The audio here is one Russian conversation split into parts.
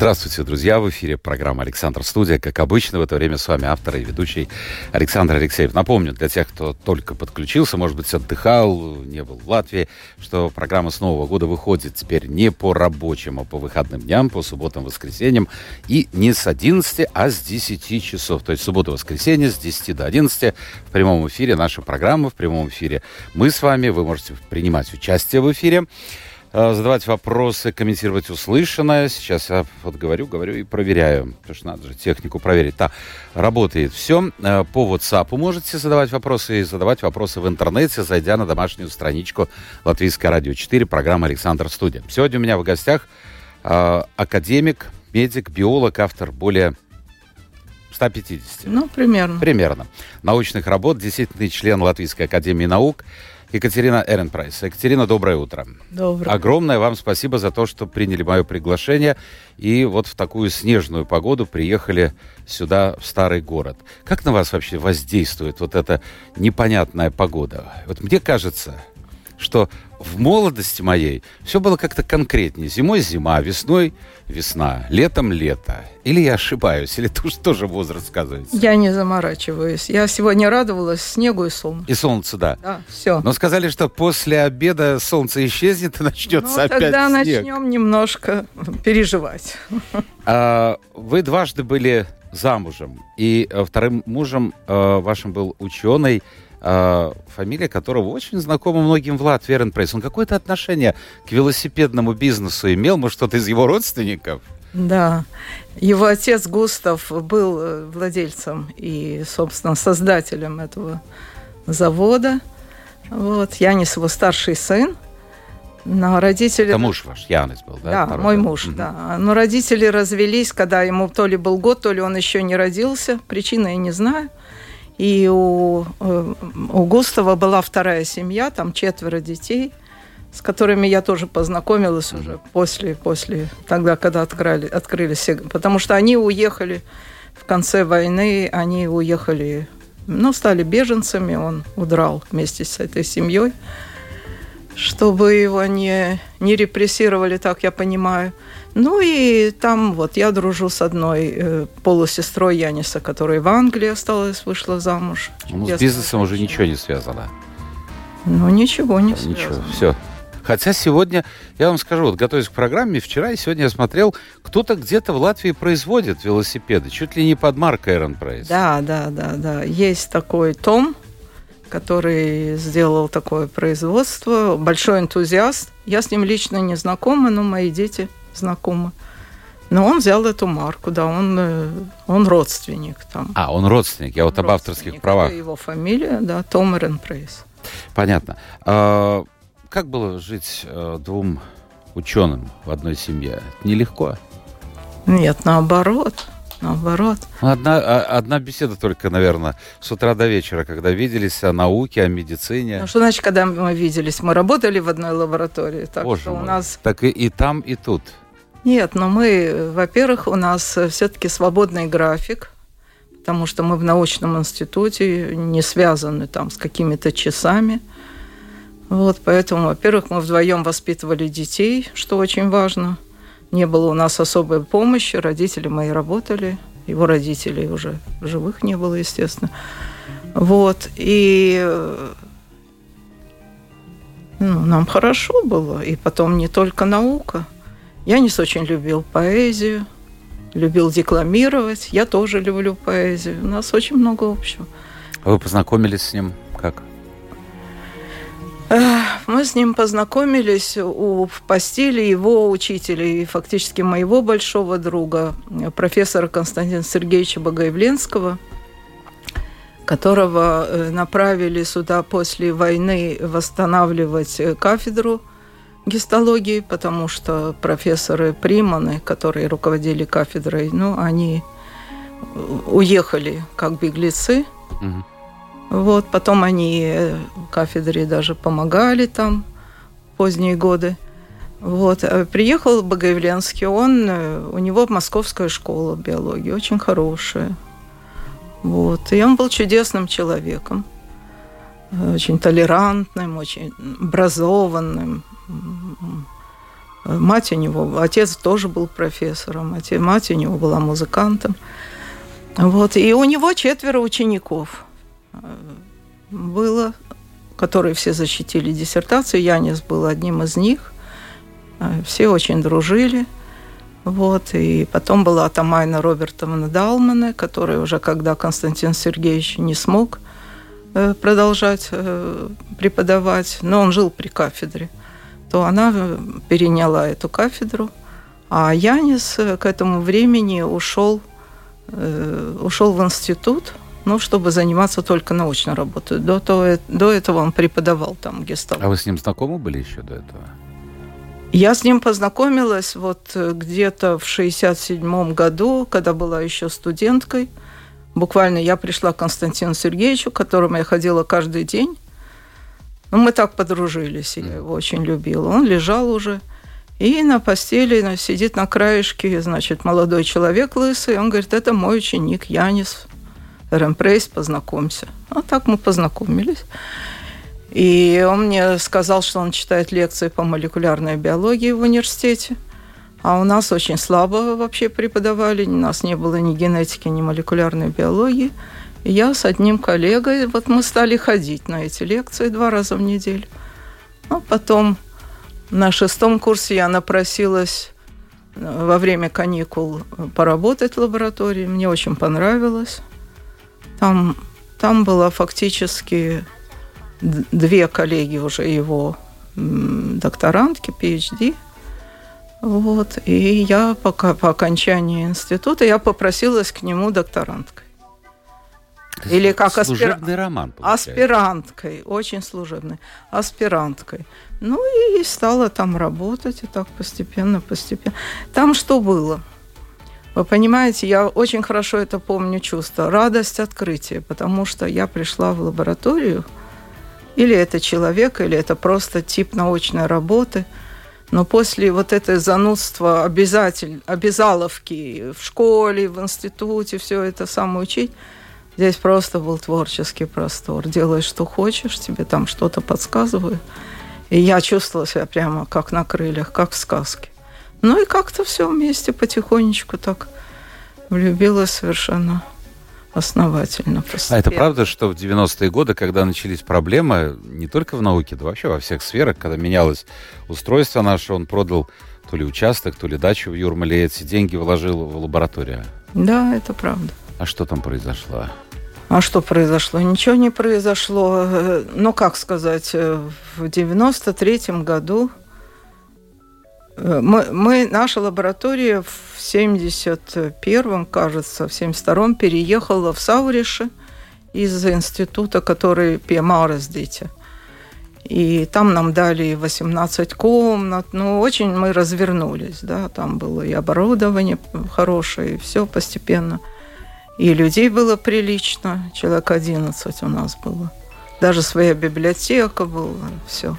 Здравствуйте, друзья! В эфире программа «Александр Студия». Как обычно, в это время с вами автор и ведущий Александр Алексеев. Напомню, для тех, кто только подключился, может быть, отдыхал, не был в Латвии, что программа с Нового года выходит теперь не по рабочим, а по выходным дням, по субботам, воскресеньям. И не с 11, а с 10 часов. То есть суббота-воскресенье с 10 до 11 в прямом эфире наша программа, в прямом эфире мы с вами. Вы можете принимать участие в эфире. Э, задавать вопросы, комментировать услышанное. Сейчас я вот говорю, говорю и проверяю, потому что надо же технику проверить. Да, работает все. Э, по WhatsApp можете задавать вопросы и задавать вопросы в интернете, зайдя на домашнюю страничку Латвийское радио 4, программа «Александр Студия». Сегодня у меня в гостях э, академик, медик, биолог, автор более 150. Ну, примерно. Примерно. Научных работ, действительный член Латвийской академии наук, Екатерина Эренпрайс. Екатерина, доброе утро. Доброе. Огромное вам спасибо за то, что приняли мое приглашение и вот в такую снежную погоду приехали сюда, в старый город. Как на вас вообще воздействует вот эта непонятная погода? Вот мне кажется, что в молодости моей все было как-то конкретнее. Зимой зима, весной весна, летом лето. Или я ошибаюсь, или уж тоже возраст сказывается? Я не заморачиваюсь. Я сегодня радовалась снегу и солнцу. И солнце, да. Да, все. Но сказали, что после обеда солнце исчезнет и начнется ну, опять тогда снег. начнем немножко переживать. А, вы дважды были замужем, и э, вторым мужем э, вашим был ученый, э, фамилия которого очень знакома многим в Латвии, Эренпрейс. Он какое-то отношение к велосипедному бизнесу имел? Может, что-то из его родственников? Да. Его отец Густав был э, владельцем и, собственно, создателем этого завода. Вот. Янис его старший сын. Но родители... Это муж ваш, Янис был, да? Да, Второй, мой муж, Мгм. да. Но родители развелись, когда ему то ли был год, то ли он еще не родился. Причины я не знаю. И у, э, у Густава была вторая семья, там четверо детей, с которыми я тоже познакомилась уже после, после тогда, когда открыли, открылись все. Потому что они уехали в конце войны, они уехали, ну, стали беженцами, он удрал вместе с этой семьей чтобы его не, не репрессировали, так я понимаю. Ну и там вот я дружу с одной э, полусестрой Яниса, которая в Англии осталась, вышла замуж. Ну, с Чудесная бизнесом уже ничего не связано. Ну ничего не Ничего, связано. все. Хотя сегодня, я вам скажу, вот готовясь к программе, вчера и сегодня я смотрел, кто-то где-то в Латвии производит велосипеды, чуть ли не под маркой Iron Price. Да, да, да, да. Есть такой Том, который сделал такое производство, большой энтузиаст. Я с ним лично не знакома, но мои дети знакомы. Но он взял эту марку, да, он, э, он родственник там. А, он родственник, я вот об авторских правах. Это его фамилия, да, Том Прейс. Понятно. А, как было жить э, двум ученым в одной семье? Это Нелегко. Нет, наоборот, наоборот. Одна, а- одна беседа только, наверное, с утра до вечера, когда виделись о науке, о медицине. Ну, что значит, когда мы виделись? Мы работали в одной лаборатории, так Боже что у мой. нас... Так и, и там, и тут. Нет, но мы, э, во-первых, у нас все-таки свободный график, потому что мы в научном институте не связаны там с какими-то часами. Вот, поэтому, во-первых, мы вдвоем воспитывали детей, что очень важно. Не было у нас особой помощи, родители мои работали, его родителей уже живых не было, естественно. Вот, и ну, нам хорошо было, и потом не только наука. Янис очень любил поэзию, любил декламировать. Я тоже люблю поэзию. У нас очень много общего. Вы познакомились с ним как? Мы с ним познакомились у, в постели его учителя и фактически моего большого друга, профессора Константина Сергеевича Богоявленского, которого э, направили сюда после войны восстанавливать э, кафедру гистологии, потому что профессоры Приманы, которые руководили кафедрой, ну, они э, уехали как беглецы, Мгм. Вот, потом они э, кафедре даже помогали там поздние годы. Вот. А приехал Богоявленский, он, э, у него московская школа биологии, очень хорошая. Вот. И он был чудесным человеком, очень толерантным, очень образованным. Мать у него, отец тоже был профессором, мать у него была музыкантом. Вот. И у него четверо учеников э, было, которые все защитили диссертацию. Янис был одним из них. Э, все очень дружили. Вот, и потом была Тамайна Робертовна Далмана, которая уже, когда Константин Сергеевич не смог э, продолжать э, преподавать, но он жил при кафедре, то она переняла эту кафедру. А Янис к этому времени ушел, ушел в институт, ну, чтобы заниматься только научной работой. До, того, до этого он преподавал там гестalt. А вы с ним знакомы были еще до этого? Я с ним познакомилась вот э, где-то в 67 году, когда была еще студенткой. Буквально я пришла к Константину Сергеевичу, к которому я ходила каждый день. Ну, мы так подружились, я его очень любила. Он лежал уже, и на постели сидит на краешке, значит, молодой человек лысый. Он говорит, это мой ученик Янис Ремпрейс, познакомься. Вот так мы познакомились. И он мне сказал, что он читает лекции по молекулярной биологии в университете. А у нас очень слабо вообще преподавали. У нас не было ни генетики, ни молекулярной биологии. И я с одним коллегой, вот мы стали ходить на эти лекции два раза в неделю. А потом на шестом курсе я напросилась э, во время каникул поработать в лаборатории. Мне очень понравилось. Там, там была фактически две коллеги уже его докторантки, PhD. Вот. И я пока по окончании института я попросилась к нему докторанткой. Или как служебный аспир... роман. Получается. Аспиранткой, очень служебной. Аспиранткой. Ну и стала там работать, и так постепенно, постепенно. Там что было? Вы понимаете, я очень хорошо это помню чувство. Радость открытия, потому что я пришла в лабораторию – или это человек, или это просто тип научной работы. Но после вот этой занудства обязатель, обязаловки в школе, в институте, все это самоучить, здесь просто был творческий простор. Делай, что хочешь, тебе там что-то подсказывают. И я чувствовала себя прямо как на крыльях, как в сказке. Ну и как-то все вместе потихонечку так влюбилась совершенно основательно. Постепенно. А это правда, что в 90-е годы, когда начались проблемы, не только в науке, да вообще во всех сферах, когда менялось устройство наше, он продал то ли участок, то ли дачу в Юрмале, эти деньги вложил в лабораторию. Да, это правда. А что там произошло? А что произошло? Ничего не произошло. Ну, как сказать, в 93 году мы, мы, наша лаборатория в 71-м, кажется, в 72-м переехала в Саурише из института, который Пиемарес дети. И там нам дали 18 комнат. Ну, очень мы развернулись, да, там было и оборудование хорошее, и все постепенно. И людей было прилично, человек 11 у нас было. Даже своя библиотека была, все.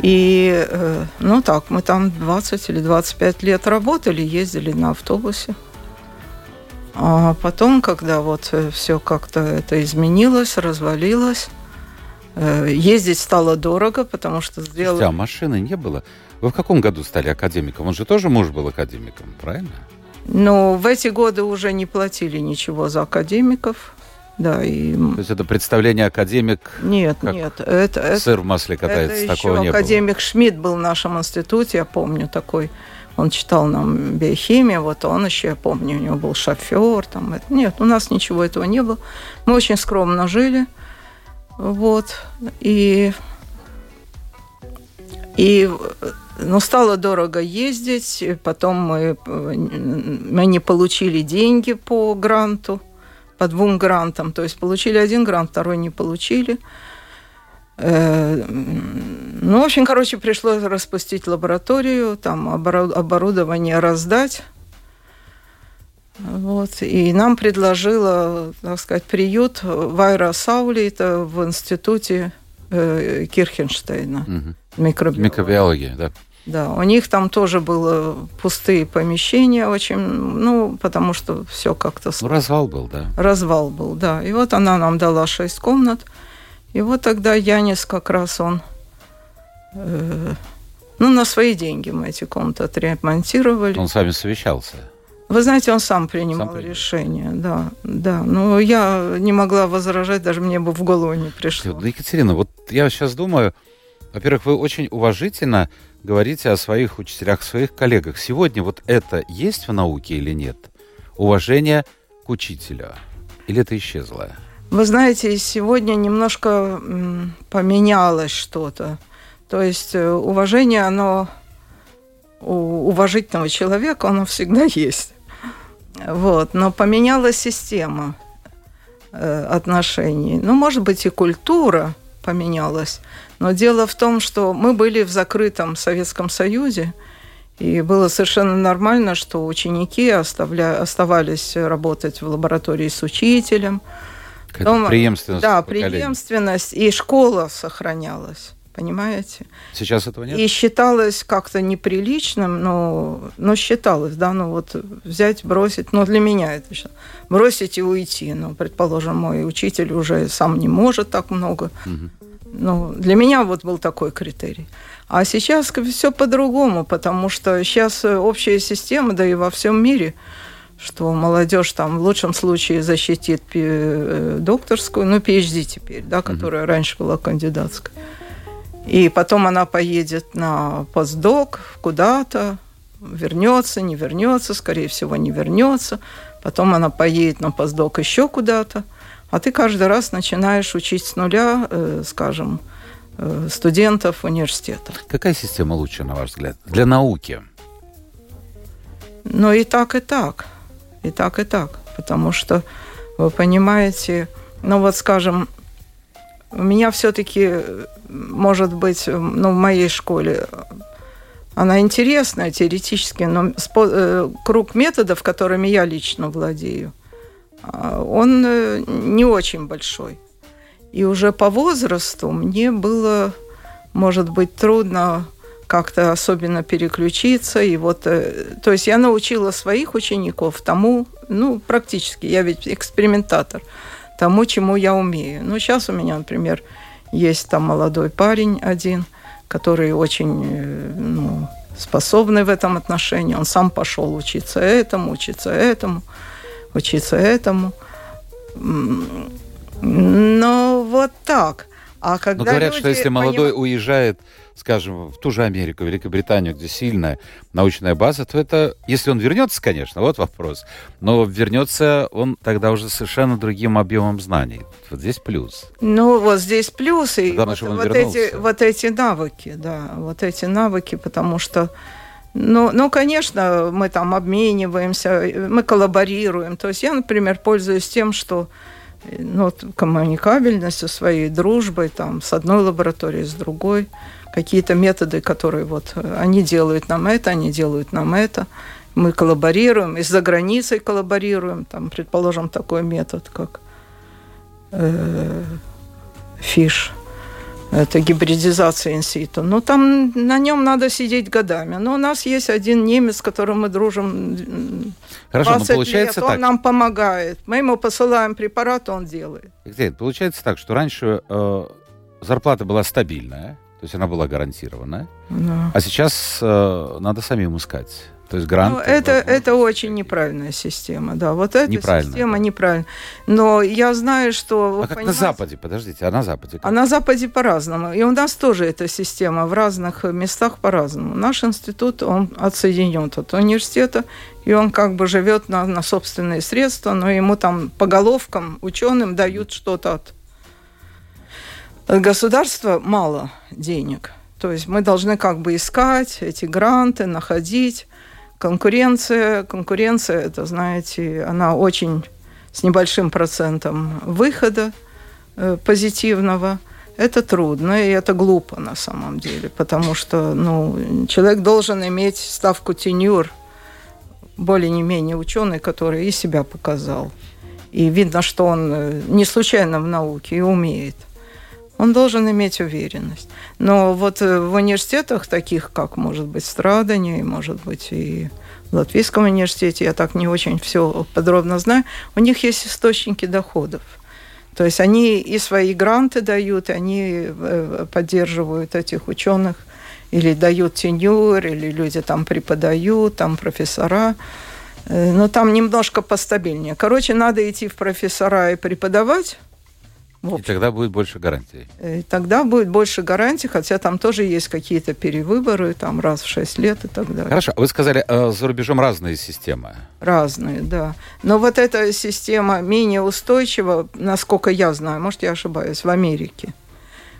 И, э, ну так, мы там 20 или 25 лет работали, ездили на автобусе. А потом, когда вот э, все как-то это изменилось, развалилось, э, ездить стало дорого, потому что сделали... А машины не было? Вы в каком году стали академиком? Он же тоже муж был академиком, правильно? Ну, в эти годы уже не платили ничего за академиков. Да, и... То есть это представление академик? Нет, нет. Это, сыр в масле катается, это такого не академик было. Шмидт был в нашем институте, я помню, такой. Он читал нам биохимию, вот он еще, я помню, у него был шофер. Там. Нет, у нас ничего этого не было. Мы очень скромно жили. Вот. И, и ну, стало дорого ездить, потом мы, мы не получили деньги по гранту по двум грантам. То есть получили один грант, второй не получили. Э, ну, в общем, короче, пришлось распустить лабораторию, там оборудование раздать. Вот. И нам предложила, так сказать, приют Вайра Саули, это в институте э, Кирхенштейна. Угу. Микробиология. Микробиология, да. Да, у них там тоже было пустые помещения очень, ну, потому что все как-то... Ну, развал был, да. Развал был, да. И вот она нам дала шесть комнат. И вот тогда Янис как раз он... Э, ну, на свои деньги мы эти комнаты отремонтировали. Он с вами совещался? Вы знаете, он сам принимал сам решение, да, да. Но я не могла возражать, даже мне бы в голову не пришло. Да, Екатерина, вот я сейчас думаю, во-первых, вы очень уважительно говорите о своих учителях, своих коллегах. Сегодня вот это есть в науке или нет? Уважение к учителю? Или это исчезло? Вы знаете, сегодня немножко поменялось что-то. То есть э, уважение, оно у уважительного человека, оно всегда есть. Вот. Но поменялась система э, отношений. Ну, может быть, и культура поменялась. Но дело в том, что мы были в закрытом Советском Союзе, и было совершенно нормально, что ученики оставля... оставались работать в лаборатории с учителем. Потом, преемственность. Да, преемственность, и школа сохранялась понимаете? Сейчас этого нет? И считалось как-то неприличным, но, но считалось, да, ну вот взять, бросить, но для меня это бросить и уйти. Ну, предположим, мой учитель уже сам не может так много. Угу. Ну, для меня вот был такой критерий. А сейчас все по-другому, потому что сейчас общая система, да и во всем мире, что молодежь там в лучшем случае защитит э, докторскую, ну, PhD теперь, да, которая угу. раньше была кандидатской. И потом она поедет на постдок куда-то, вернется, не вернется, скорее всего, не вернется. Потом она поедет на постдок еще куда-то. А ты каждый раз начинаешь учить с нуля, э, скажем, э, студентов университета. Какая система лучше, на ваш взгляд, для науки? Ну и так, и так. И так, и так. Потому что, вы понимаете, ну вот, скажем, у меня все-таки, может быть, ну, в моей школе она интересная теоретически, но э, круг методов, которыми я лично владею, он э, не очень большой. И уже по возрасту мне было, может быть, трудно как-то особенно переключиться. И вот, э, то есть я научила своих учеников тому, ну, практически, я ведь экспериментатор – тому, чему я умею. Ну, сейчас у меня, например, есть там молодой парень один, который очень э, ну, способный в этом отношении. Он сам пошел учиться этому, учиться этому, учиться этому. Но вот так. А когда Но говорят, что если молодой поним... уезжает скажем, в ту же Америку, Великобританию, где сильная научная база, то это, если он вернется, конечно, вот вопрос, но вернется он тогда уже совершенно другим объемом знаний. Вот здесь плюс. Ну, вот здесь плюс, и вот, вот, эти, вот эти навыки, да, вот эти навыки, потому что ну, ну, конечно, мы там обмениваемся, мы коллаборируем. То есть я, например, пользуюсь тем, что ну, коммуникабельностью, своей дружбой там, с одной лабораторией, с другой какие-то методы, которые вот э, они делают нам это, они делают нам это. Мы коллаборируем, и за границей коллаборируем. Там, предположим, такой метод, как э, фиш. Это гибридизация инситу. Но там на нем надо сидеть годами. Но у нас есть один немец, с которым мы дружим Хорошо, 20 но получается лет. Он нам помогает. Мы ему посылаем препарат, он делает. Где? Получается так, что раньше э, зарплата была стабильная, то есть она была гарантированная. Да. А сейчас э, надо самим искать. То есть грант. Ну, это, это очень неправильная система, да. Вот эта неправильно, система да. неправильная. Но я знаю, что... А как понимаете, на Западе, подождите, а на Западе? Как? А на Западе по-разному. И у нас тоже эта система в разных местах по-разному. Наш институт, он отсоединен от университета, и он как бы живет на, на собственные средства, но ему там по головкам ученым дают что-то от государства мало денег. То есть мы должны как бы искать эти гранты, находить. Конкуренция, конкуренция, это, знаете, она очень с небольшим процентом выхода э, позитивного. Это трудно, и это глупо на самом деле, потому что ну, человек должен иметь ставку тенюр более не менее ученый, который и себя показал. И видно, что он э, не случайно в науке и умеет. Он должен иметь уверенность. Но вот э, в университетах, таких как, может быть, Страдания, и, может быть, и в Латвийском университете, я так не очень все подробно знаю, у них есть источники доходов. То есть они и свои гранты дают, они э, поддерживают этих ученых, или дают тенюр, или люди там преподают, там профессора. Э, но там немножко постабильнее. Короче, надо идти в профессора и преподавать, и тогда будет больше гарантий. И тогда будет больше гарантий, хотя там тоже есть какие-то перевыборы, там раз в 6 лет и так далее. Хорошо. Вы сказали, э, за рубежом разные системы. Разные, да. Но вот эта система менее устойчива, насколько я знаю, может, я ошибаюсь, в Америке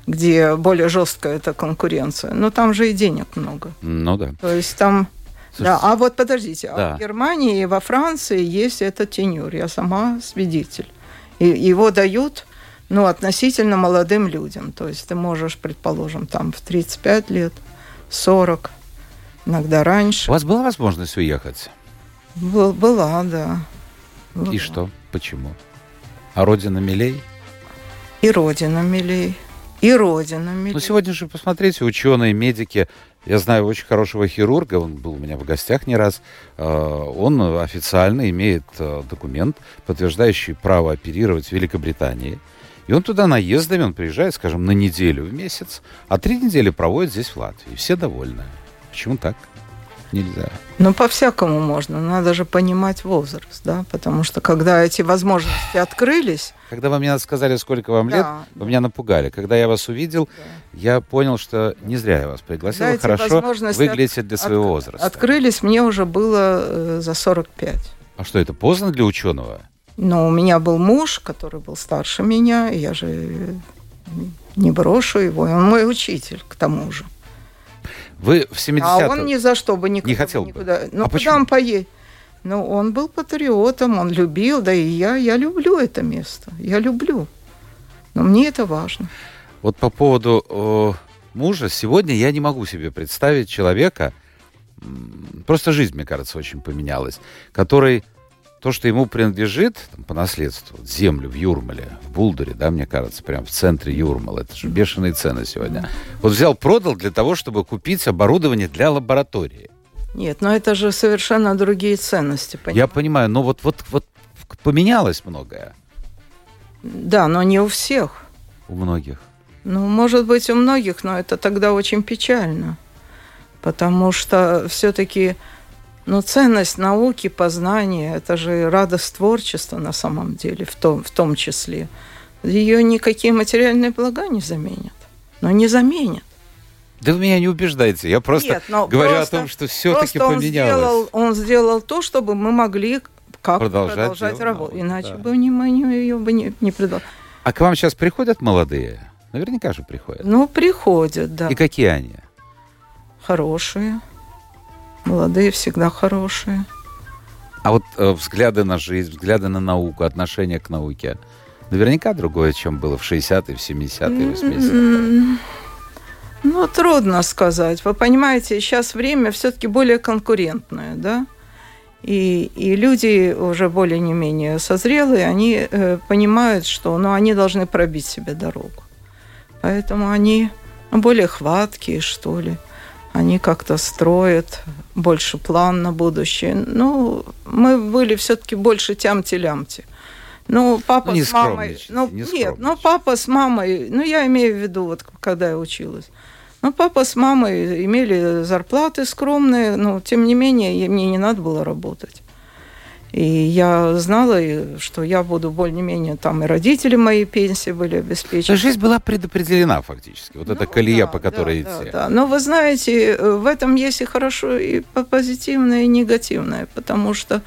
где более жесткая эта конкуренция. Но там же и денег много. Ну да. То есть там да, а вот подождите, да. а в Германии и во Франции есть этот тенюр, я сама свидетель. И его дают ну, относительно молодым людям. То есть ты можешь, предположим, там в 35 лет, 40, иногда раньше. У вас была возможность уехать? Был, была, да. Была. И что? Почему? А родина милей? И родина милей. И родина милей. Ну, сегодня же, посмотрите, ученые, медики. Я знаю очень хорошего хирурга, он был у меня в гостях не раз. А, он официально имеет а, документ, подтверждающий право оперировать в Великобритании. И он туда наездами, он приезжает, скажем, на неделю в месяц, а три недели проводит здесь в Латвии. Все довольны. Почему так? Нельзя. Ну, по-всякому можно. Надо же понимать возраст, да, потому что когда эти возможности открылись... Когда вы мне сказали, сколько вам да, лет, вы меня напугали. Когда я вас увидел, да. я понял, что не зря я вас пригласил. Да, хорошо выглядите для своего от, возраста. Открылись мне уже было э, за 45. А что, это поздно для ученого? Но у меня был муж, который был старше меня, я же не брошу его. Он мой учитель, к тому же. Вы в 70 А он ни за что бы никуда. Не хотел никуда. бы. Ну, а куда почему? он поедет? Ну, он был патриотом, он любил, да и я, я люблю это место. Я люблю. Но мне это важно. Вот по поводу э, мужа, сегодня я не могу себе представить человека, просто жизнь, мне кажется, очень поменялась, который то, что ему принадлежит там, по наследству, землю в Юрмале, в Булдуре, да, мне кажется, прямо в центре Юрмала, это же бешеные цены сегодня. Вот взял, продал для того, чтобы купить оборудование для лаборатории. Нет, но это же совершенно другие ценности. Понимаете? Я понимаю, но вот, вот, вот поменялось многое. Да, но не у всех. У многих. Ну, может быть, у многих, но это тогда очень печально. Потому что все-таки но ценность науки, познания, это же радость творчества на самом деле, в том, в том числе. Ее никакие материальные блага не заменят. Но не заменят. Да вы меня не убеждаете. Я просто Нет, говорю просто, о том, что все-таки поменялось. Он сделал, он сделал то, чтобы мы могли как продолжать, продолжать работу. Иначе да. бы не, мы ее бы не, не продолжали. А к вам сейчас приходят молодые? Наверняка же приходят. Ну, приходят, да. И какие они? Хорошие. Молодые всегда хорошие. А вот э, взгляды на жизнь, взгляды на науку, отношение к науке, наверняка другое, чем было в 60-е, в 70-е, 80-е. Ну, трудно сказать. Вы понимаете, сейчас время все-таки более конкурентное, да? И, и люди уже более не менее созрелые, они э, понимают, что ну, они должны пробить себе дорогу. Поэтому они более хваткие, что ли они как-то строят больше план на будущее. Ну, мы были все-таки больше тямти-лямти. Ну, папа не с мамой... Ну, не нет, ну, папа с мамой... Ну, я имею в виду, вот когда я училась. Ну, папа с мамой имели зарплаты скромные, но, тем не менее, мне не надо было работать. И я знала, что я буду более-менее там, и родители мои пенсии были обеспечены. Жизнь была предопределена фактически, вот ну, эта колея, да, по которой да, идти. Да, да. Но вы знаете, в этом есть и хорошо, и позитивное, и негативное, потому что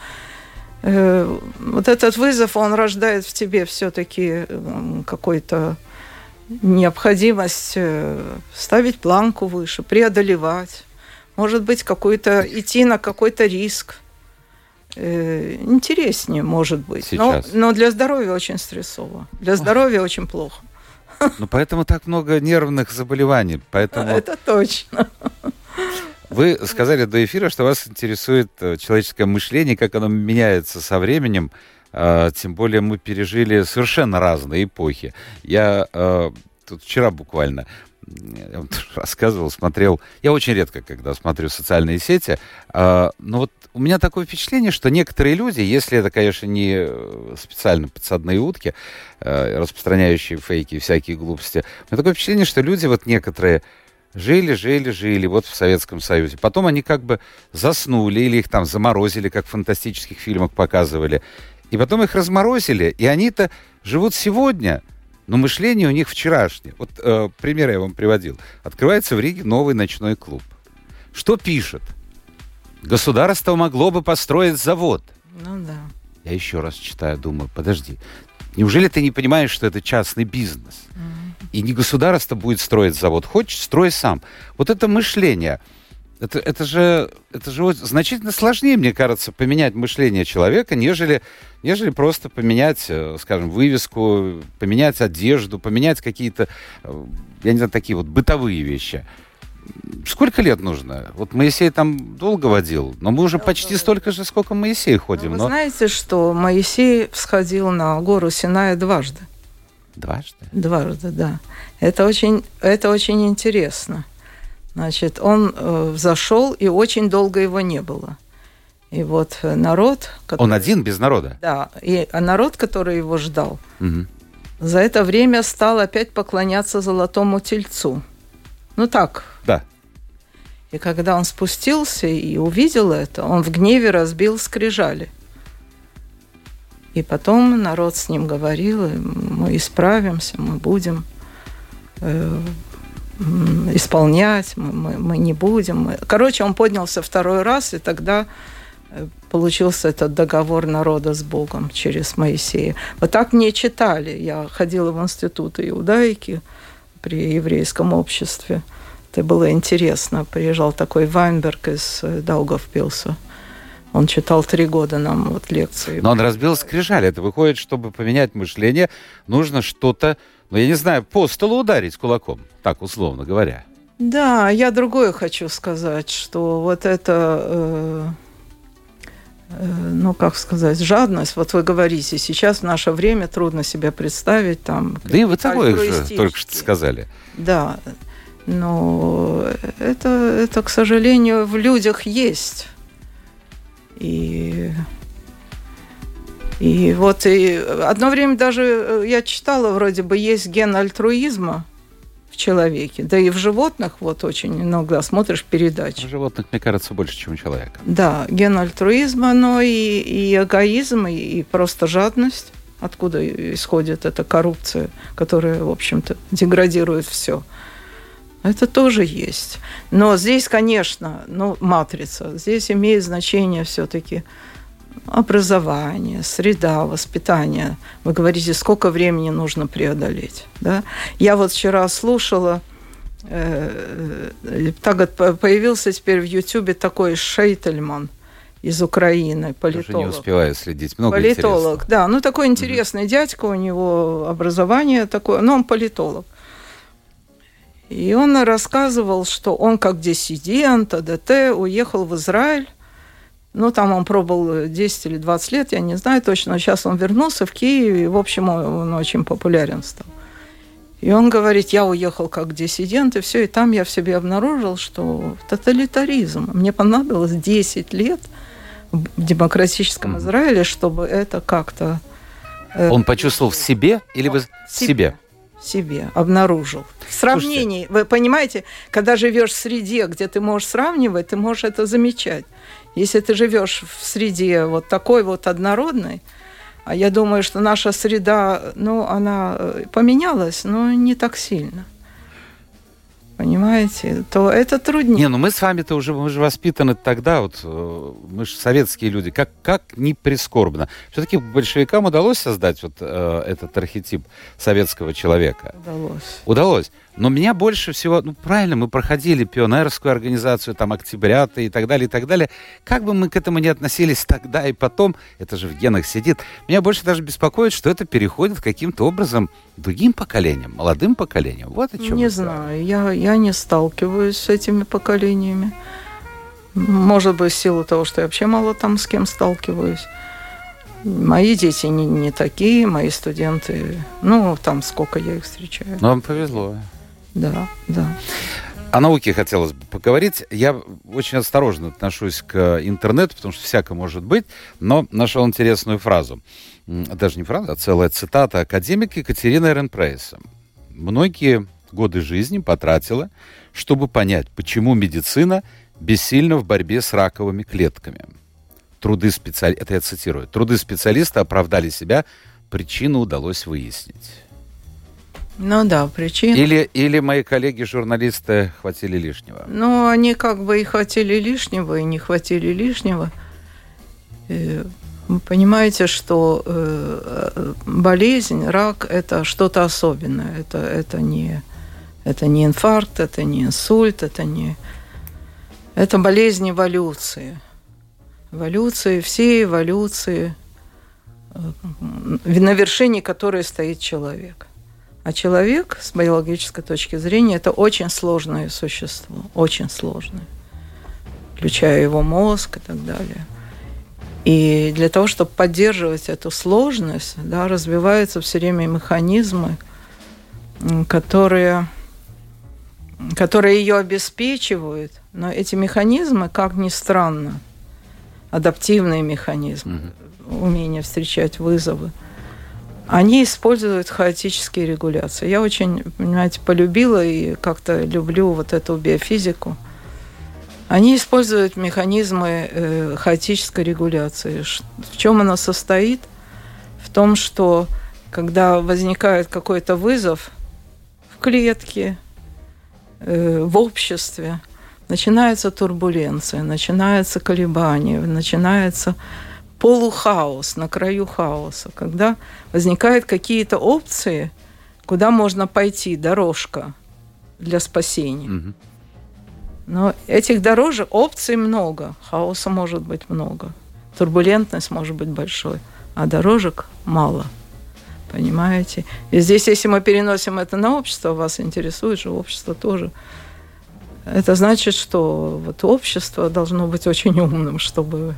э, вот этот вызов, он рождает в тебе все-таки э, какой-то необходимость э, ставить планку выше, преодолевать, может быть, какой-то идти на какой-то риск э, интереснее, может быть. Сейчас. Но, но для здоровья очень стрессово. Для здоровья очень плохо. Ну, поэтому так много нервных заболеваний. Поэтому... Это точно. Вы сказали до эфира, что вас интересует э, человеческое мышление, как оно меняется со временем. А, тем более мы пережили совершенно разные эпохи. Я э, тут вчера буквально я вам рассказывал, смотрел. Я очень редко, когда смотрю социальные сети, а, но вот у меня такое впечатление, что некоторые люди, если это, конечно, не э, специально подсадные утки, э, распространяющие фейки и всякие глупости, у меня такое впечатление, что люди вот некоторые жили, жили, жили вот в Советском Союзе. Потом они как бы заснули или их там заморозили, как в фантастических фильмах показывали. И потом их разморозили, и они-то живут сегодня, но мышление у них вчерашнее. Вот э, пример я вам приводил. Открывается в Риге новый ночной клуб. Что пишет? Государство могло бы построить завод. Ну да. Я еще раз читаю, думаю, подожди. Неужели ты не понимаешь, что это частный бизнес? Mm-hmm. И не государство будет строить завод. Хочешь, строй сам. Вот это мышление. Это, это, же, это же значительно сложнее, мне кажется, поменять мышление человека, нежели, нежели просто поменять, э, скажем, вывеску, поменять одежду, поменять какие-то, э, я не знаю, такие вот бытовые вещи. Сколько лет нужно? Вот Моисей там долго водил, но мы уже почти столько же, сколько Моисей ходим. Ну, вы но... знаете, что Моисей всходил на гору Синая дважды. Дважды? Дважды, да. Это очень, это очень интересно. Значит, он э, взошел, и очень долго его не было. И вот народ... Который... Он один, без народа? Да, и а народ, который его ждал, угу. за это время стал опять поклоняться золотому тельцу. Ну так. Да. И когда он спустился и увидел это, он в гневе разбил скрижали. И потом народ с ним говорил, мы исправимся, мы будем э, исполнять, мы, мы, мы не будем. Короче, он поднялся второй раз, и тогда э, получился этот договор народа с Богом через Моисея. Вот так мне читали. Я ходила в институт иудаики, при еврейском обществе. Это было интересно. Приезжал такой Вайнберг из э, Даугавпилса. Он читал три года нам вот лекции. Но он разбил скрижали. Это выходит, чтобы поменять мышление, нужно что-то, ну, я не знаю, по столу ударить кулаком, так условно говоря. Да, я другое хочу сказать, что вот это, э, э, ну, как сказать, жадность, вот вы говорите, сейчас в наше время трудно себе представить там... Да и вы такое же только что сказали. Да, но это, это, к сожалению, в людях есть. И, и вот и одно время даже э, я читала, вроде бы есть ген альтруизма в человеке, да и в животных вот очень иногда смотришь передачи. В животных, мне кажется, больше, чем у человека. Да, ген альтруизма, но и, и эгоизм, и, и просто жадность откуда исходит эта коррупция, которая, в общем-то, деградирует все. Это тоже есть. Но здесь, конечно, ну, матрица. Здесь имеет значение все-таки образование, среда, воспитание. Вы говорите, сколько времени нужно преодолеть. Да? Я вот вчера слушала, э, так появился теперь в Ютубе такой Шейтельман из Украины, политолог. Даже не успеваю следить, много Политолог, интересного. да. Ну, такой интересный угу. дядька, у него образование такое, но он политолог. И он рассказывал, что он как диссидент, АДТ, уехал в Израиль. Ну, там он пробовал 10 или 20 лет, я не знаю точно. Но сейчас он вернулся в Киев, и, в общем, он очень популярен стал. И он говорит, я уехал как диссидент, и все, и там я в себе обнаружил, что тоталитаризм. Мне понадобилось 10 лет в демократическом Израиле, чтобы это как-то... Э, он почувствовал в себе или в себе? себе? себе обнаружил. В сравнении, Слушайте. вы понимаете, когда живешь в среде, где ты можешь сравнивать, ты можешь это замечать. Если ты живешь в среде вот такой вот однородной, а я думаю, что наша среда, ну, она э, поменялась, но не так сильно понимаете, то это труднее. Не, ну мы с вами-то уже, мы же воспитаны тогда, вот э, мы же советские люди, как, как не прискорбно. Все-таки большевикам удалось создать вот э, этот архетип советского человека. Удалось. Удалось. Но меня больше всего, ну правильно, мы проходили пионерскую организацию, там октябрята и так далее, и так далее. Как бы мы к этому не относились тогда и потом, это же в генах сидит, меня больше даже беспокоит, что это переходит каким-то образом другим поколениям, молодым поколениям. Вот о чем Не знаю, я, я не сталкиваюсь с этими поколениями. Может быть, в силу того, что я вообще мало там с кем сталкиваюсь. Мои дети не, не такие, мои студенты, ну, там сколько я их встречаю. Ну, вам повезло. Да, да. О науке хотелось бы поговорить. Я очень осторожно отношусь к интернету, потому что всякое может быть, но нашел интересную фразу. Даже не фраза, а целая цитата академика Екатерины Эренпрейса. Многие годы жизни потратила, чтобы понять, почему медицина бессильна в борьбе с раковыми клетками – труды специалиста, это я цитирую, труды специалиста оправдали себя, причину удалось выяснить. Ну да, причина. Или, или мои коллеги-журналисты хватили лишнего? Ну, они как бы и хватили лишнего, и не хватили лишнего. И вы понимаете, что э, болезнь, рак – это что-то особенное. Это, это, не, это не инфаркт, это не инсульт, это не… Это болезнь эволюции – эволюции, все эволюции, э, на вершине которой стоит человек. А человек, с биологической точки зрения, это очень сложное существо, очень сложное, включая его мозг и так далее. И для того, чтобы поддерживать эту сложность, да, развиваются все время механизмы, которые, которые ее обеспечивают. Но эти механизмы, как ни странно, адаптивные механизмы, угу. умение встречать вызовы, они используют хаотические регуляции. Я очень, понимаете, полюбила и как-то люблю вот эту биофизику. Они используют механизмы э, хаотической регуляции. В чем она состоит? В том, что когда возникает какой-то вызов в клетке, э, в обществе, начинается турбуленция, начинается колебание, начинается полухаос, на краю хаоса, когда возникают какие-то опции, куда можно пойти, дорожка для спасения. Но этих дорожек, опций много, хаоса может быть много, турбулентность может быть большой, а дорожек мало. Понимаете? И здесь, если мы переносим это на общество, вас интересует же общество тоже это значит, что вот общество должно быть очень умным, чтобы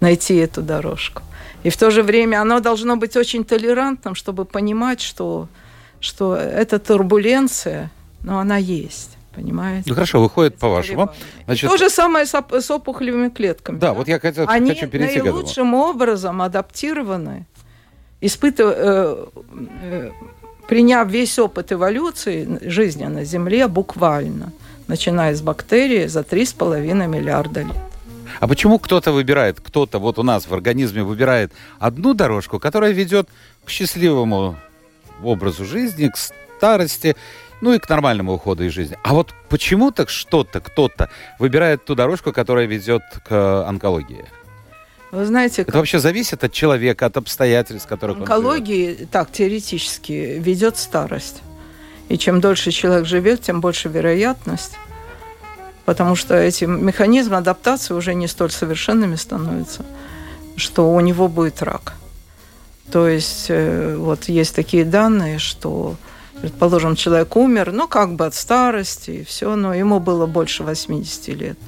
найти эту дорожку. И в то же время оно должно быть очень толерантным, чтобы понимать, что, что эта турбуленция, но она есть. Понимаете? Ну хорошо, выходит по-вашему. Значит... То же самое с, оп- с опухолевыми клетками. Да, да? вот я хотел, Они хочу перейти наилучшим образом адаптированы, испытывая, э, э, приняв весь опыт эволюции жизни на Земле буквально – начиная с бактерии, за 3,5 миллиарда лет. А почему кто-то выбирает, кто-то вот у нас в организме выбирает одну дорожку, которая ведет к счастливому образу жизни, к старости, ну и к нормальному уходу из жизни. А вот почему-то что-то, кто-то выбирает ту дорожку, которая ведет к онкологии. Вы знаете, это как... вообще зависит от человека, от обстоятельств, которых онкологии, он живет. так теоретически ведет старость. И чем дольше человек живет, тем больше вероятность, потому что эти механизмы адаптации уже не столь совершенными становятся, что у него будет рак. То есть э, вот есть такие данные, что, предположим, человек умер, ну, как бы от старости и все, но ему было больше 80 лет.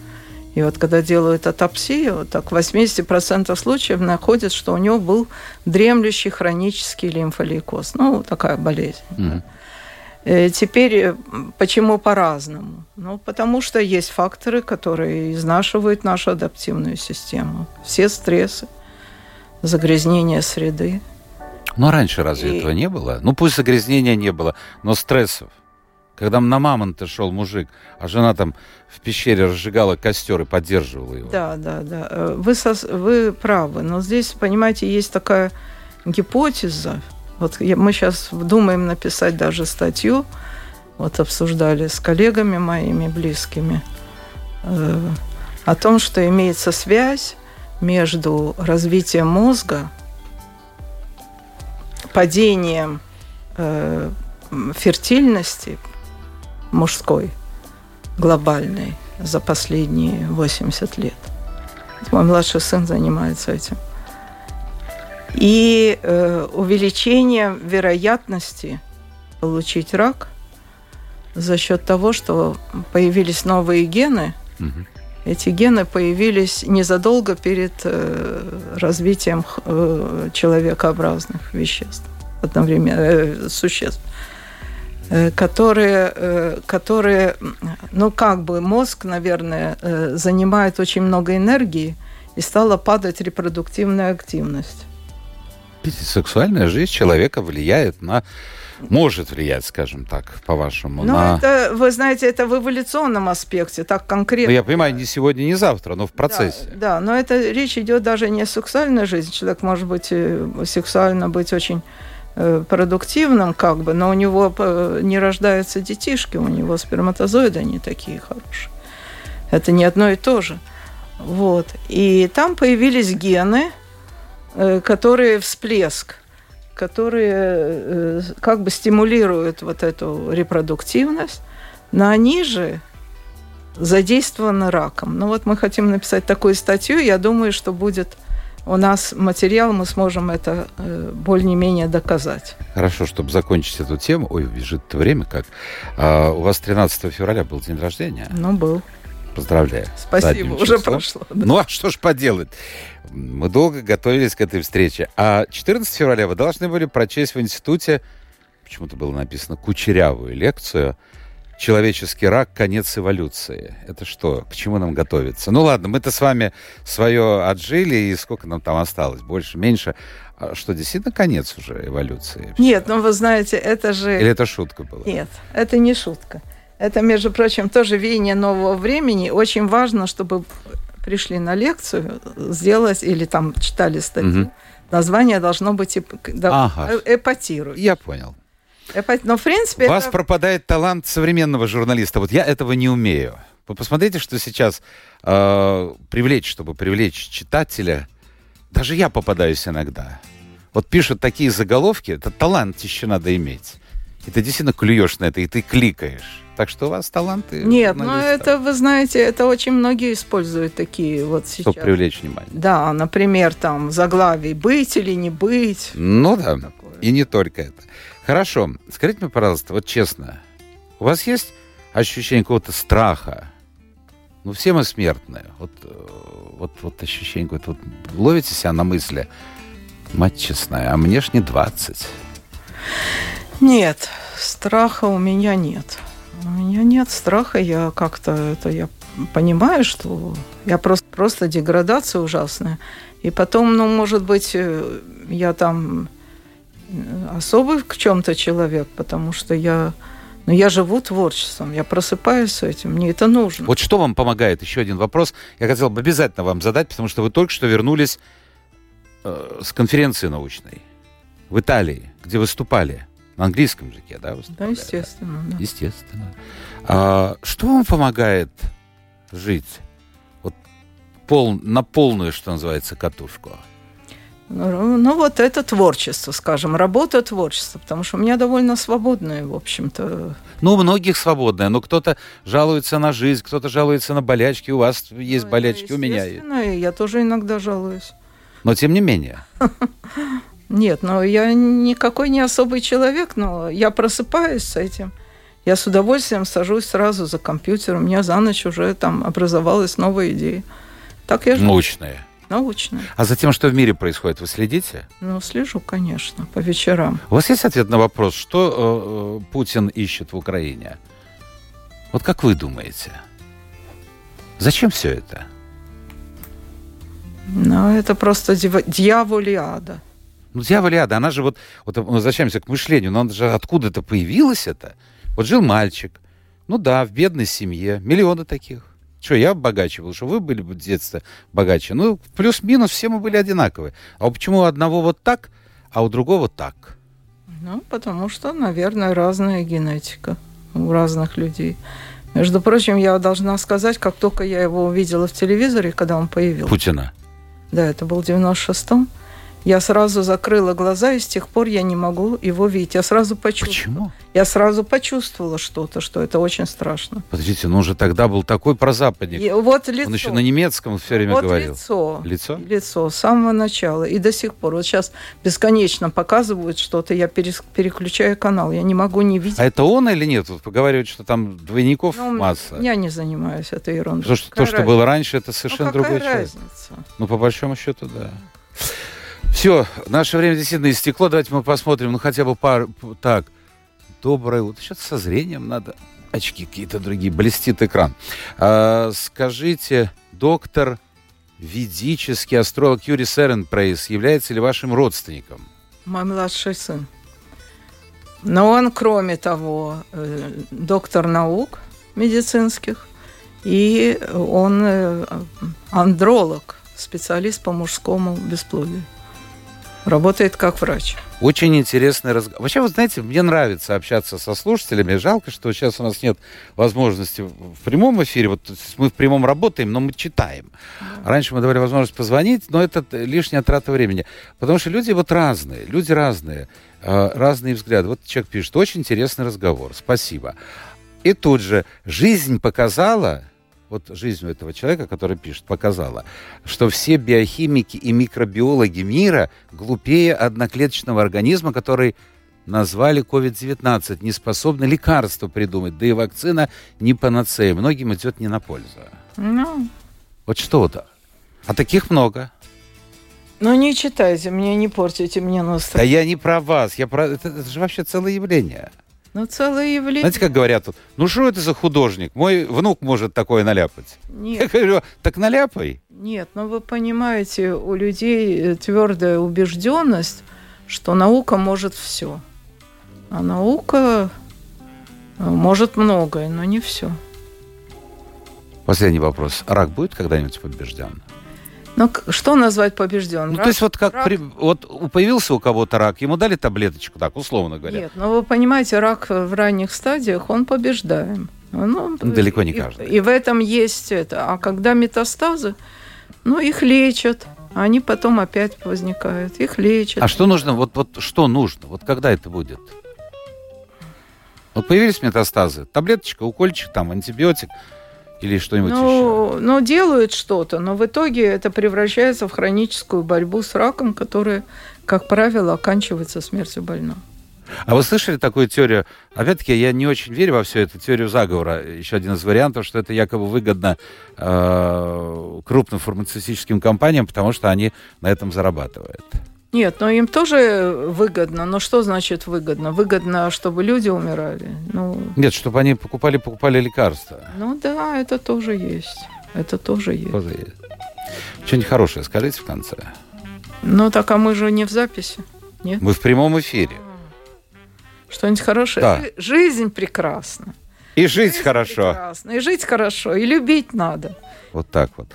И вот когда делают атопсию, так в 80% случаев находят, что у него был дремлющий хронический лимфолейкоз. Ну, такая болезнь. Mm-hmm. Теперь э, почему по-разному? Ну, потому что есть факторы, которые изнашивают нашу адаптивную систему. Все стрессы, загрязнение среды. Но раньше разве и... этого не было? Ну, пусть загрязнения не было, но стрессов. Когда на мамонта шел мужик, а жена там в пещере разжигала костер и поддерживала его. Да, да, да. Э, вы, со... вы правы. Но здесь, понимаете, есть такая гипотеза, вот мы сейчас думаем написать даже статью, вот обсуждали с коллегами моими близкими, э, о том, что имеется связь между развитием мозга, падением э, фертильности мужской, глобальной, за последние 80 лет. Мой младший сын занимается этим и э, увеличение вероятности получить рак за счет того, что появились новые гены, угу. Эти гены появились незадолго перед э, развитием э, человекообразных веществ, одновременно э, существ, э, которые, э, которые, ну как бы мозг, наверное, э, занимает очень много энергии, и стала падать репродуктивная активность. Сексуальная жизнь человека влияет на может влиять, скажем так, по-вашему, ну, на... это, вы знаете, это в эволюционном аспекте, так конкретно. Ну, я понимаю, не сегодня, не завтра, но в процессе. Да, да, но это речь идет даже не о сексуальной жизни. Человек может быть э, сексуально быть очень э, продуктивным, как бы, но у него э, не рождаются детишки, у него сперматозоиды не такие хорошие. Это не одно и то же. Вот. И там появились гены, которые всплеск которые э, как бы стимулируют вот эту репродуктивность, но они же задействованы раком. Ну вот мы хотим написать такую статью, я думаю, что будет у нас материал, мы сможем это э, более-менее доказать. Хорошо, чтобы закончить эту тему. Ой, бежит время как. А, у вас 13 февраля был день рождения? Ну, был. Поздравляю. Спасибо, уже прошло. Да. Ну, а что ж поделать? Мы долго готовились к этой встрече. А 14 февраля вы должны были прочесть в институте, почему-то было написано, кучерявую лекцию «Человеческий рак. Конец эволюции». Это что? К чему нам готовиться? Ну ладно, мы-то с вами свое отжили, и сколько нам там осталось? Больше, меньше? А что, действительно конец уже эволюции? Нет, ну вы знаете, это же... Или это шутка была? Нет, это не шутка. Это, между прочим, тоже веяние нового времени. Очень важно, чтобы пришли на лекцию, сделать или там читали статью. Угу. Название должно быть эп, ага. Э, эпатирует. Я понял. Эпат... Но в принципе. У это... вас пропадает талант современного журналиста. Вот я этого не умею. Вы посмотрите, что сейчас э, привлечь, чтобы привлечь читателя. Даже я попадаюсь иногда. Вот пишут такие заголовки, это талант еще надо иметь. И ты действительно клюешь на это, и ты кликаешь. Так что у вас таланты. Нет, но ну, это, вы знаете, это очень многие используют такие вот сейчас. Чтобы привлечь внимание. Да, например, там заглавий «Быть или не быть». Ну да, такое. и не только это. Хорошо, скажите мне, пожалуйста, вот честно, у вас есть ощущение какого-то страха? Ну, все мы смертные. Вот, э, вот, вот ощущение какое-то. Вот, ловите себя на мысли, мать честная, а мне ж не 20. Нет, страха у меня нет. У меня нет страха, я как-то это я понимаю, что я просто, просто деградация ужасная. И потом, ну, может быть, э, я там э, особый в чем-то человек, потому что я, ну, я живу творчеством, я просыпаюсь с этим, мне это нужно. Вот что вам помогает? Еще один вопрос. Я хотел бы обязательно вам задать, потому что вы только что вернулись э, с конференции научной в Италии, где выступали. На английском языке, да? Да, естественно. Да. Естественно. А, что вам помогает жить вот пол, на полную, что называется, катушку? Ну, вот это творчество, скажем, работа творчества, потому что у меня довольно свободное, в общем-то. Ну, у многих свободное, но кто-то жалуется на жизнь, кто-то жалуется на болячки, у вас есть ну, болячки, у меня есть. я тоже иногда жалуюсь. Но тем не менее. Нет, но я никакой не особый человек, но я просыпаюсь с этим. Я с удовольствием сажусь сразу за компьютер. У меня за ночь уже там образовалась новая идея. Так я живу. Научная. Научная. А за тем, что в мире происходит, вы следите? Ну, слежу, конечно, по вечерам. У вас есть ответ на вопрос, что э, э Путин ищет в Украине? Вот как вы думаете? Зачем все это? Ну, это просто дьяволиада. Ну, дьяволяда, она же вот, вот возвращаемся к мышлению, но она же откуда-то появилась это. Вот жил мальчик, ну да, в бедной семье, миллионы таких. Что, я богаче был, что вы были в детстве богаче. Ну, плюс-минус все мы были одинаковые. А почему у одного вот так, а у другого так? Ну, потому что, наверное, разная генетика у разных людей. Между прочим, я должна сказать, как только я его увидела в телевизоре, когда он появился. Путина? Да, это был в 96-м. Я сразу закрыла глаза, и с тех пор я не могу его видеть. Я сразу почувствовала. Почему? Я сразу почувствовала что-то, что это очень страшно. Подождите, ну он же тогда был такой прозападник. И вот лицо. Он еще на немецком все время вот говорил. лицо. Лицо? Лицо с самого начала и до сих пор. Вот сейчас бесконечно показывают что-то, я перес- переключаю канал, я не могу не видеть. А это он или нет? Вот поговаривают, что там двойников Ну, масса. Я не занимаюсь этой ерундой. Потому что Какая то, что было раньше, это разница? совершенно ну, другой человек. разница? Ну, по большому счету, да. Все, наше время действительно истекло. Давайте мы посмотрим, ну, хотя бы пару... Так, доброе утро. Сейчас со зрением надо. Очки какие-то другие. Блестит экран. А, скажите, доктор ведический астролог Юрий Серенпрейс является ли вашим родственником? Мой младший сын. Но он, кроме того, э, доктор наук медицинских, и он э, андролог, специалист по мужскому бесплодию. Работает как врач. Очень интересный разговор. Вообще, вы знаете, мне нравится общаться со слушателями. Жалко, что сейчас у нас нет возможности в прямом эфире. Вот мы в прямом работаем, но мы читаем. Раньше мы давали возможность позвонить, но это лишняя трата времени. Потому что люди вот разные, люди разные, э, разные взгляды. Вот человек пишет, очень интересный разговор, спасибо. И тут же жизнь показала, вот жизнь у этого человека, который пишет, показала, что все биохимики и микробиологи мира глупее одноклеточного организма, который назвали COVID-19, не способны лекарство придумать, да и вакцина не панацея. Многим идет не на пользу. Ну, Вот что-то. А таких много. ну не читайте, мне не портите мне Да настроение. я не про вас, я про... Это, это же вообще целое явление. Ну, целое явление. Знаете, как говорят тут, ну что это за художник? Мой внук может такое наляпать. Я Нет, говорю, так наляпай. нет, но вы понимаете, у людей твердая убежденность, что наука может все. А наука э, может многое, но не все. Последний вопрос. Рак будет когда-нибудь побежден? Ну, что назвать побежденным? Ну, то есть вот как рак- при- вот появился у кого-то рак, ему дали таблеточку, так, условно говоря. Нет, но вы понимаете, рак в ранних стадиях, он побеждаем. Ну, Ну, далеко не и- каждый. И, в этом есть это. А когда метастазы, ну, их лечат, они потом опять возникают. Их лечат. А что нужно, вот, вот что нужно, вот когда это будет? Вот появились метастазы, таблеточка, укольчик, там, антибиотик или что-нибудь еще. ну, ну, делают что-то, но в итоге это превращается в хроническую борьбу с раком, которая, как правило, оканчивается смертью больного. А вы слышали такую теорию? Опять-таки, я не очень верю во всю эту теорию заговора. Еще один из вариантов, что это якобы выгодно э, крупным фармацевтическим компаниям, потому что они на этом зарабатывают. Нет, но им тоже выгодно. Но что значит выгодно? Выгодно, чтобы люди умирали. Ну, Нет, чтобы они покупали, покупали лекарства. ну да, это тоже есть. Это тоже есть. Тоже есть. Что-нибудь хорошее скажите в конце. Ну так, а мы же не в записи. Нет? Мы в прямом эфире. Что-нибудь хорошее. Да. Жи- Жизнь прекрасна. И жить Жизнь хорошо. прекрасна. И жить хорошо. И любить надо. Вот так вот.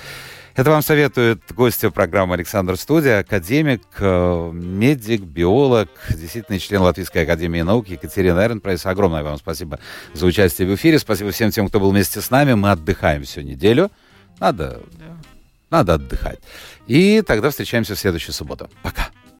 Это вам советует гостья программы Александр Студия, академик, э, медик, биолог, действительно член Латвийской академии наук Екатерина Эрнпрайс. Огромное вам спасибо за участие в эфире. Спасибо всем тем, кто был вместе с нами. Мы отдыхаем всю неделю. Надо, надо отдыхать. И тогда встречаемся в следующую субботу. Пока.